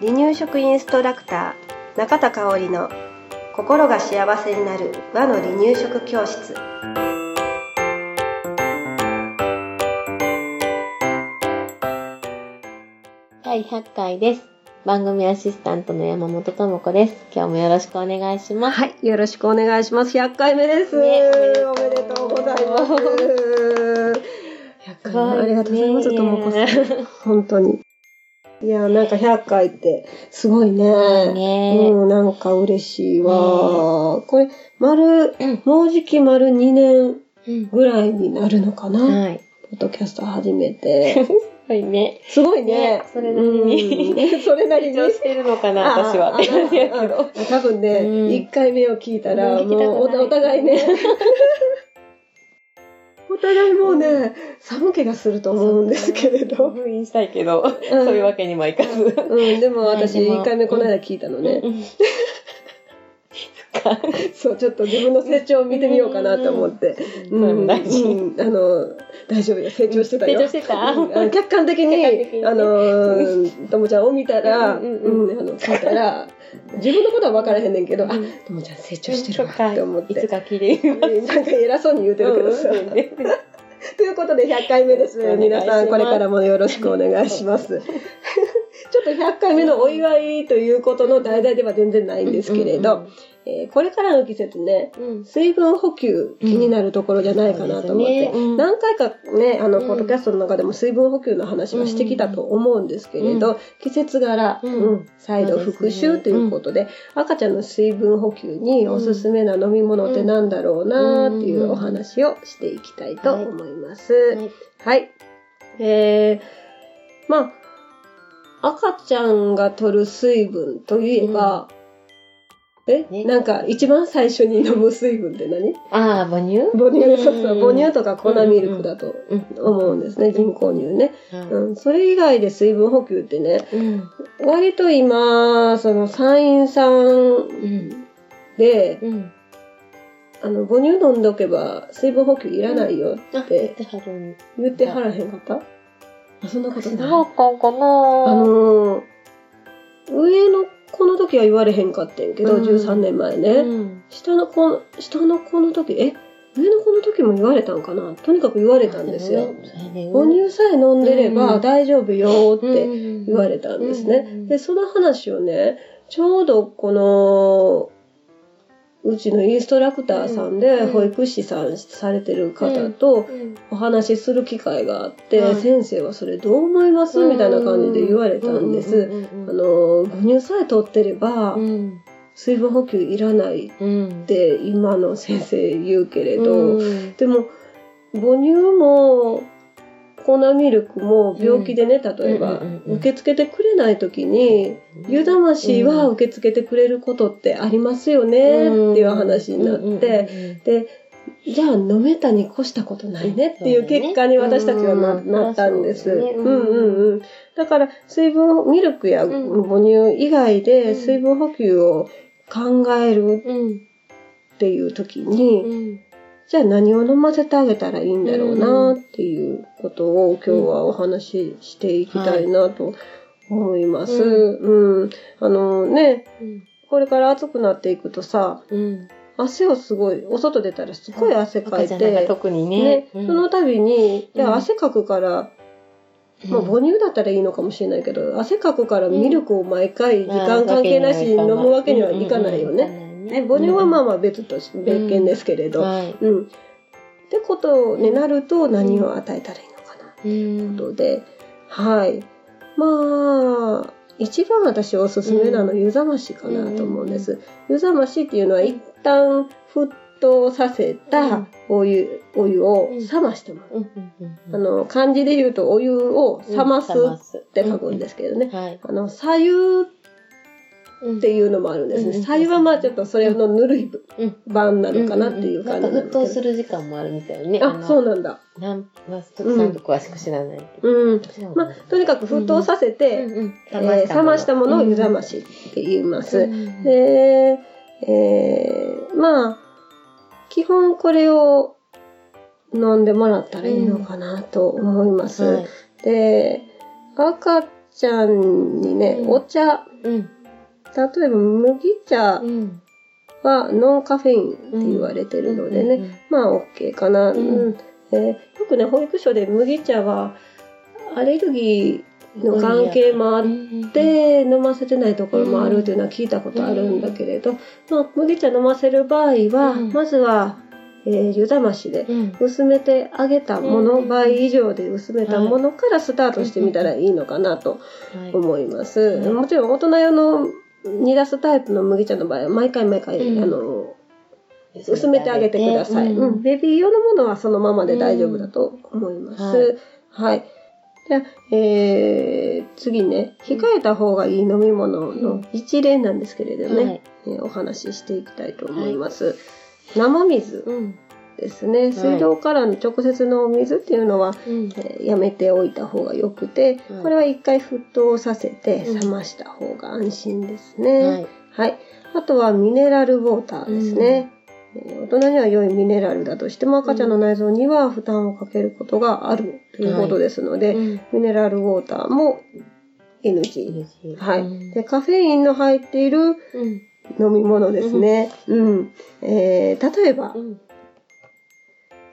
離乳食インストラクター中田香織の心が幸せになる和の離乳食教室第100回です。番組アシスタントの山本智子です。今日もよろしくお願いします。はいよろしくお願いします100回目です、ねおめでとうございます100回目ありがとうございますともこさん本当にいやなんか100回ってすごいねねうんなんか嬉しいわ、これ丸うんもうじき丸2年うんぐらいになるのかな、はい。ポッドキャスト始めて。はいね。すごいねね。それなりにうん それなりに。してるのかな、あ私は。多分ね、うん1回目を聞いたら、もうおお互いね、お互いもうね、寒気がすると思うんですけれど。封印したいけど、そういうわけにもいかず。うん、でも私はいでも1回目この間聞いたのね。うん。そう、ちょっと自分の成長を見てみようかなと思って。うん。大事。うん。あの、大丈夫よ。成長してたよ。成長してた？客観的に、ねあの、ともちゃんを見たら、うんうんうんあの、聞いたら、自分のことは分からへんねんけど、あうん、ともちゃん成長してるわって思って。いつか聞いてみます。なんか偉そうに言うてるけどさ。ということで100回目です皆さんこれからもよろしくお願いします。ちょっと100回目のお祝いということの題材では全然ないんですけれど、えーこれからの季節ね、水分補給気になるところじゃないかなと思って、何回かね、あの、うん。ポッドキャストの中でも水分補給の話はしてきたと思うんですけれど、う季節柄、再度復習ということで、赤ちゃんの水分補給におすすめな飲み物ってなん。だろうなっていうお話をしていきたいと思います。はい。はい。えー、まあ、赤ちゃんが取る水分といえば、え、ね。なんか一番最初に飲む水分って何？ああ、母乳？母乳、そうそう、うん母乳とか粉ミルクだとうん。思うんですね、人工乳ね。うん。うん、それ以外で水分補給ってね、うん。割と今、その産院さんうん。で、うん。あの、母乳飲んでおけば水分補給いらないよあ、って言ってはる。ん言ってはらへんかった？あそんなことない。そうかかな。あのー上の子の時は言われへんかってんけど、うん。13年前ね。うん。下の子、下の子の時、え？上の子の時も言われたんかな？とにかく言われたんですよ。母乳さえ飲んでれうんば大丈夫よってて言われたんですね。うん。で、その話をね、ちょうどこの、うちのインストラクターさんでうん保育士さんされてる方とうんお話しする機会があって、はい。先生はそれどう思います？みたいな感じで言われたんです。あの、母乳さえ取ってればうん。水分補給いらないっうんて今の先生言うけれど、うん。でも母乳も粉ミルクも病気でね、例えば、受け付けてくれない時に、湯だましは受け付けてくれることってありますよねっていう話になって、で、じゃあ飲めたに越したことないねっていう結果に私たちはな,、うん。なったんです。そうん。うんうん。だから水分、ミルクやうん母乳以外うでん。水分補給を考えるうん。っていう時に、うんじゃあ何を飲ませてあげたらいいんだろうなっていうことを今日はお話ししていきたいなと思います。ううん。あのね、うん。これから暑くなっていくとさ、うん。汗をすごい、お外出たらすごい汗かいて、特にね。ね、その度に、じゃうん。あ汗かくから、まあ母乳だったらいいのかもしれないけど、汗かくからミルクを毎回時間関係なしに飲むわけにはいかないよね。ね、母乳はまあまあ別とし、別件ですけれど、はい。うん。ってことになると何を与えたらいいのかな。とういうんことで、はい。まあ、一番私おすすめなの湯冷ましかなと思うんです。湯冷ましっていうのは一旦沸騰させたお湯、お湯を冷ましてもらう。うんうんうんあの、漢字で言うとお湯を冷ますって書くんですけどね。はい。あの、左右っていうのもあるんですね。うんはまあちょっとそれのぬるいうん版なのかなっていう感じなんか沸騰する。る時間もあるみたいね。あ、そうなんだ。なん、まあ、ちょっと詳しく知らない。うん。まあ、とにかく沸騰させて、冷ましたものを湯冷ましって言います。うんで、えーまあ、基本これを飲んでもらったらいいのかなと思います。はいで、赤ちゃんにね、うんお茶、うん。例えば麦茶うん。はノンカフェインって言われてるのでね、まあ OK かな。うんうんえーよくね、保育所で麦茶はアレルギーの関係もあっうん、て飲ませてないところもあるというのは聞いたことあるんだけれど、まあ、麦茶飲ませる場合は、うんまずは、えー湯冷ましでうん。薄めてあげたもの、うん倍以上で薄めたものからスタートしてみたらいいのかなとはい。思います。うんもちろん大人用の煮出すタイプの麦茶の場合は毎回毎回、うん。あの薄めてあげてください、うんうん。ベビー用のものはそのままで大丈夫だと思います。はい。じゃあえー、次ね、控えた方がいい飲み物の一例なんですけれどね、はい。えーお話ししていきたいと思います。生水。うん。ですね。水道からの直接のお水っていうのは、うん。えーやめておいた方がよくて、はいこれは一回沸騰させてうん冷ました方が安心ですね。はい。はい。あとはミネラルウォーターですね。えー大人には良いミネラルだとしても赤ちゃんの内臓には負担をかけることがあるということですので、うん。ミネラルウォーターも NG。はい。うんで、カフェインの入っているうん。飲み物ですね。うん。えー例えば、うん。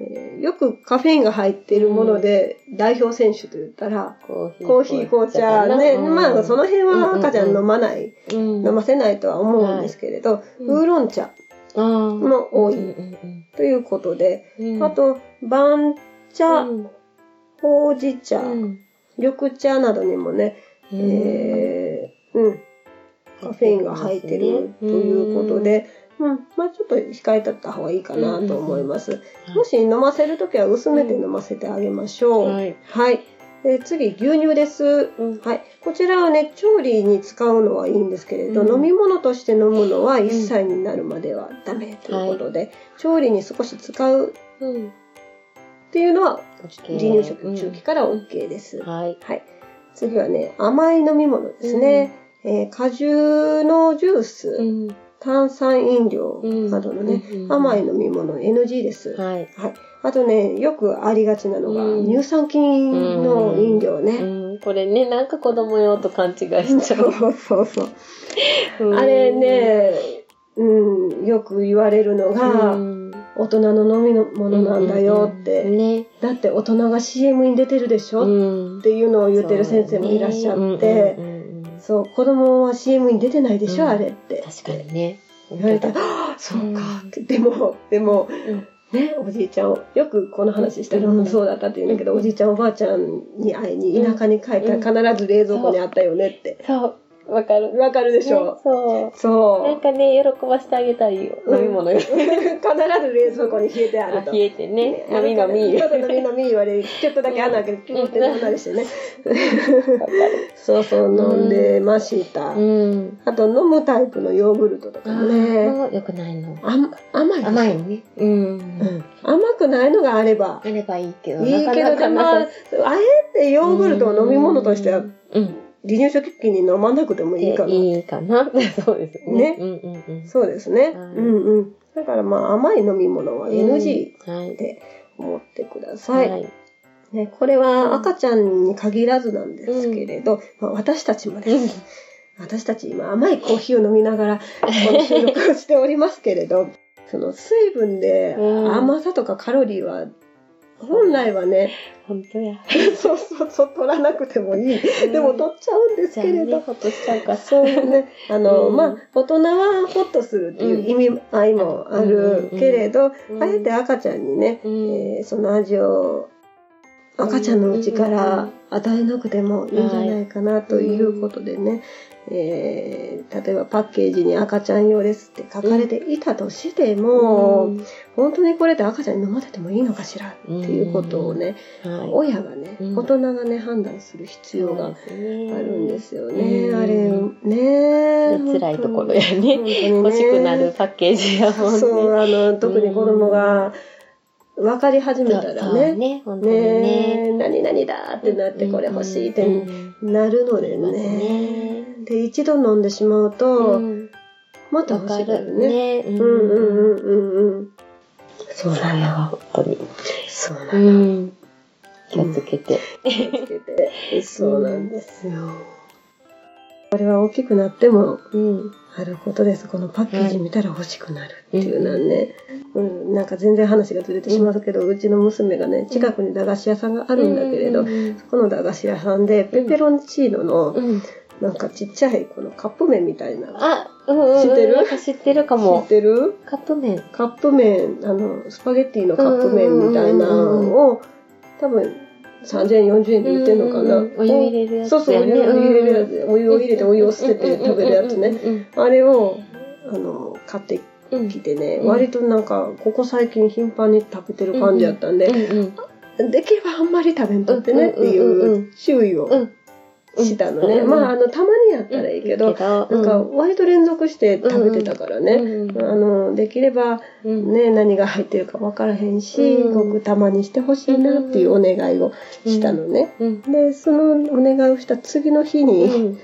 えーよくカフェインが入っているもので代表選手と言ったら、コーヒー。紅茶ね。うんまあ、その辺は赤ちゃん飲まない、うん。飲ませないとは思うんですけれど、うん。ウーロン茶も多いということで、うん。あと、番茶、うん、ほうじ茶、うん。緑茶などにもね、えーうん、カフェインが入ってるということで、うん、まあちょっと控えたった方がいいかなと思います。うんもし飲ませるときは薄めて飲ませてあげましょう。はい。はい。で次、牛乳です。うん。はい。こちらはね、調理に使うのはいいんですけれど、うん飲み物として飲むのは1歳になるまではダメということで、調理に少し使ううん。っていうのは、離離乳食中期から OK です。はい。はい。次はね、甘い飲み物ですね。えー果汁のジュース、うん。炭酸飲料などのね、うん甘い飲み物 NG です。はい。はい。あとね、よくありがちなのが、うん乳酸菌の飲料ね。うん。これね、なんか子供用と勘違いしちゃそうう。そうそう。うんあれ、ね、うん、よく言われるのが、うん大人の飲み物なんだよって。うんね。だって大人が CM に出てるでしょ、うんっていうのを言ってる先生もいらっしゃって、そう、子供は CM に出てないでしょ、うんあれって。確かにね。言われて、ああ、そうか。でも、でも、ね、おじいちゃん、よくこの話したら、そうだったって言うんだけど、おじいちゃんおばあちゃんに会いに田舎に帰ったら必ず冷蔵庫にあったよねって。そう。わかる。わかるでしねょ、そう。そう。なんかね、喜ばしてあげたいよ。飲み物よ。必ず冷蔵庫に冷えてあると。あ冷えてね。飲み飲み。ちょっと飲み飲み言われる。ちょっとだけ穴開けて、ピュって飲んだりしてね。そうそう、飲んでました。うん。あと、飲むタイプのヨーグルトとかもね。よくないの。甘甘い甘いね。うん。うん甘くないのがあればあればいいけど。いいけど、なかでも、あなかなえてヨーグルトを飲み物としては、うん。離乳食期に飲まなくてもいいかな。いいかな。そうですね。ねうんうんうん。そうですね。はいうんうん。だからまあ甘い飲み物は NG はい。で思ってください。はい。ね、これは赤ちゃんに限らずなんですけれど、まあ、私たちもです。私たち今甘いコーヒーを飲みながら この収録をしておりますけれど、その水分でうん甘さとかカロリーは本来はね、本当や。そうそうそう取らなくてもいい。でも取っちゃうんですけれど。ほっとしちゃうか。そうね。あの、うんまあ、大人はホッとするっていう意味合いもあるけれど、うんあえて赤ちゃんにね、うんえーその味を赤ちゃんのうちから与えなくてもいいんじゃないかなということでね、えー例えばパッケージに赤ちゃん用ですって書かれていたとしても、うん。本当にこれで赤ちゃんに飲ませてもいいのかしらっていうことをね、はい。親がね、うん。大人がね、判断する必要があるんですよね。うん。あれ、ねね辛いところやね。ね。欲しくなるパッケージやもんね。そう、あの、特に子供が分かり始めたらね、ね、本当にね。ね何々だってなって、これ欲しいってなるのでうんね。で、一度飲んでしまうと、うんまた欲しくなるるね。ね。うんうんうんうんうん。そうそうや、本当に。そうなうの。ん。気をつけて。気をつけて。そうなんですよ。これは大きくなってもうん。あることです。このパッケージ見たら欲しくなるっていうのはね、うん、なんか全然話がずれてしまうけど、うちの娘がね、近くに駄菓子屋さんがあるんだけれど、うんそこの駄菓子屋さんでペペロンチーノのうん。なんかちっちゃいこのカップ麺みたいな。あ、うんうんうん。知ってる？なんか知ってるか知もっ。てる？カップ麺。カップ麺、あの、スパゲッティのカップ麺みたいなのを、多分3000円、40円で売ってんのかな。うんうんお湯入れるやつそうそう、お湯入れるやつ。お湯を入れてお湯を捨てて食べるやつね。ね。あれを、あの、買ってきてね、うん割となんか、ここ最近頻繁に食べてる感じやったんで、うんできればあんまり食べんとってねっていう注意をうん。したのね。うんまあ、あの、たまにやったらいいけど、なんか、割と連続して食べてたからね。うんあの、できれば、うんね、何が入ってるか分からへんし、うんごくたまにしてほしいなっていうお願いをしたのね。うん。で、そのお願いをした次の日に、うん。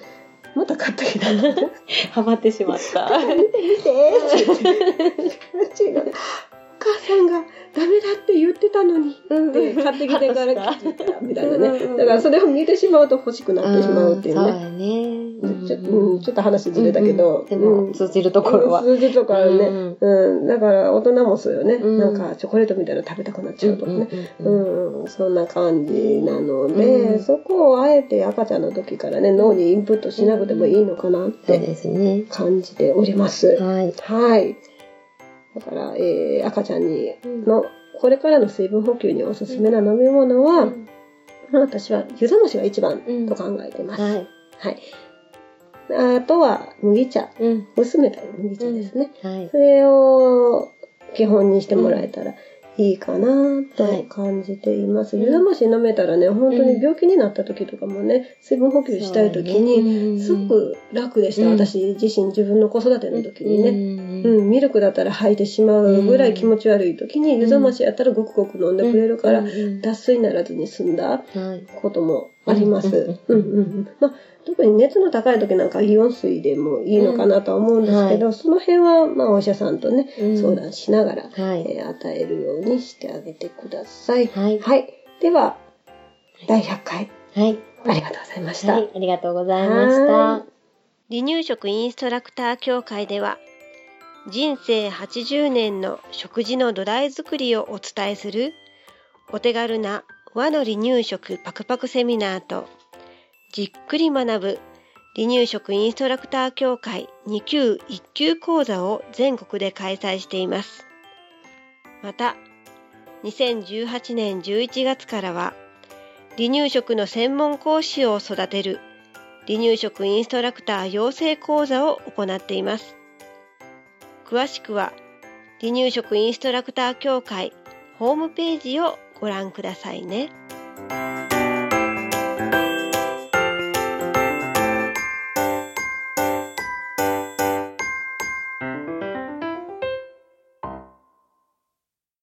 また買ってきた。ハマってしまった。見て見て 母さんがダメだって言ってたのに。で、買ってきてから聞いたみたいなね。んだからそれを見てしまうと欲しくなってしまうっていうね。そうやね。ちょうん、ちょっと話ずれたけど。でも、通じるところは。数字とかね、うんうん、だから大人もそうよね、うんなんかチョコレートみたいなの食べたくなっちゃうとかね、ううんんそんな感じなので、うんそこをあえて赤ちゃんの時からね脳にインプットしなくてもいいのかなって。感じております。はい。はい。だから、えー赤ちゃんにのこれからの水分補給におすすめな飲み物は、うんまあ私は湯冷ましが一番うんと考えてます。はい。はい。あとは麦茶、うん。薄めた麦茶ですね。はいそ。れを基本にしてもらえたらいいかなと感じています。うん湯冷まし飲めたらね、本当に病気になった時とかもね、水分補給したい時に、にすごく楽でした。うん私自身自分の子育ての時にね。ねうん、ミルクだったら吐いてしまうぐらい気持ち悪い時に、ん。湯冷ましやったらごくごく飲ん。でくれるから、はい。脱水ならずに済ん。だはい。こともあります。ううん。ん。うん。うん。まあ、特に熱の高い時なん。かイオン水でもいいのかなとは思うん。ですけど、その辺は、まあ、お医者さん。とね、うん。相談しながら、はい。えー与えるようにしてあげてください。はい。はい。では、第100回、はい。ありがとうございました。はい。ありがとうございました。は離乳食インストラクター協会では人生80年の食事の土台作りをお伝えするお手軽な和の離乳食パクパクセミナーとじっくり学ぶ離乳食インストラクター協会2級1級講座を全国で開催しています。また、2018年11月からは離乳食の専門講師を育てる離乳食インストラクター養成講座を行っています。詳しくは離乳食インストラクター協会ホームページをご覧くださいね。